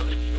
respectively.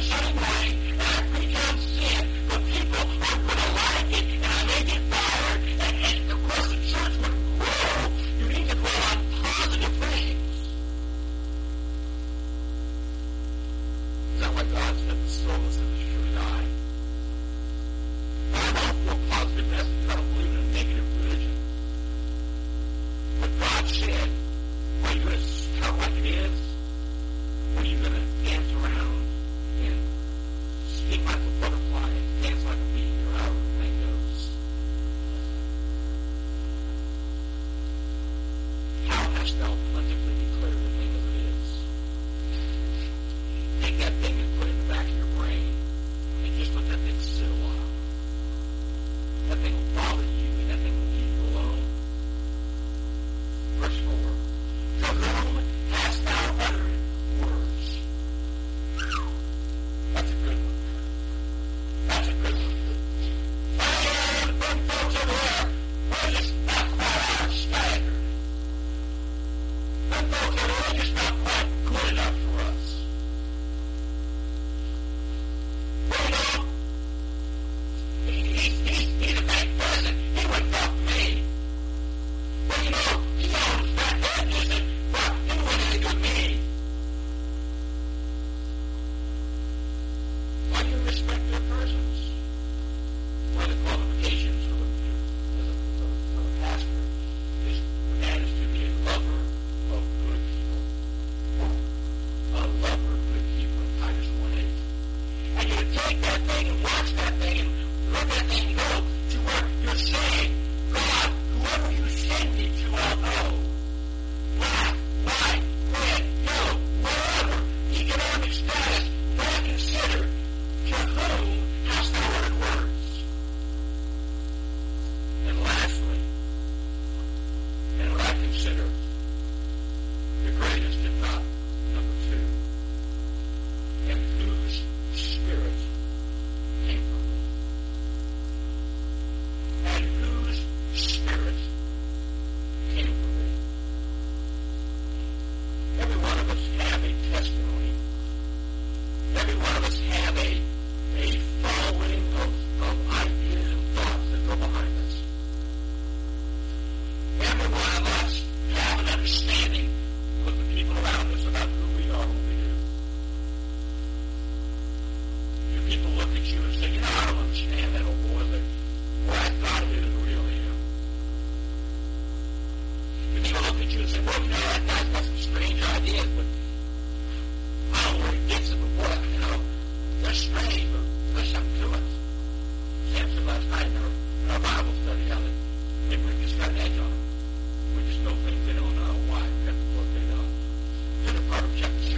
Shut up! It's a guy's got some strange ideas, but I don't know where he gets it, but boy, you know, they're strange, but there's something to it. Samson last night in our, in our Bible study, how they, they really just got an edge on them. We just know things they don't know why. We have to work it out. Then part of chapter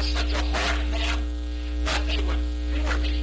was such a hard man that they would fear me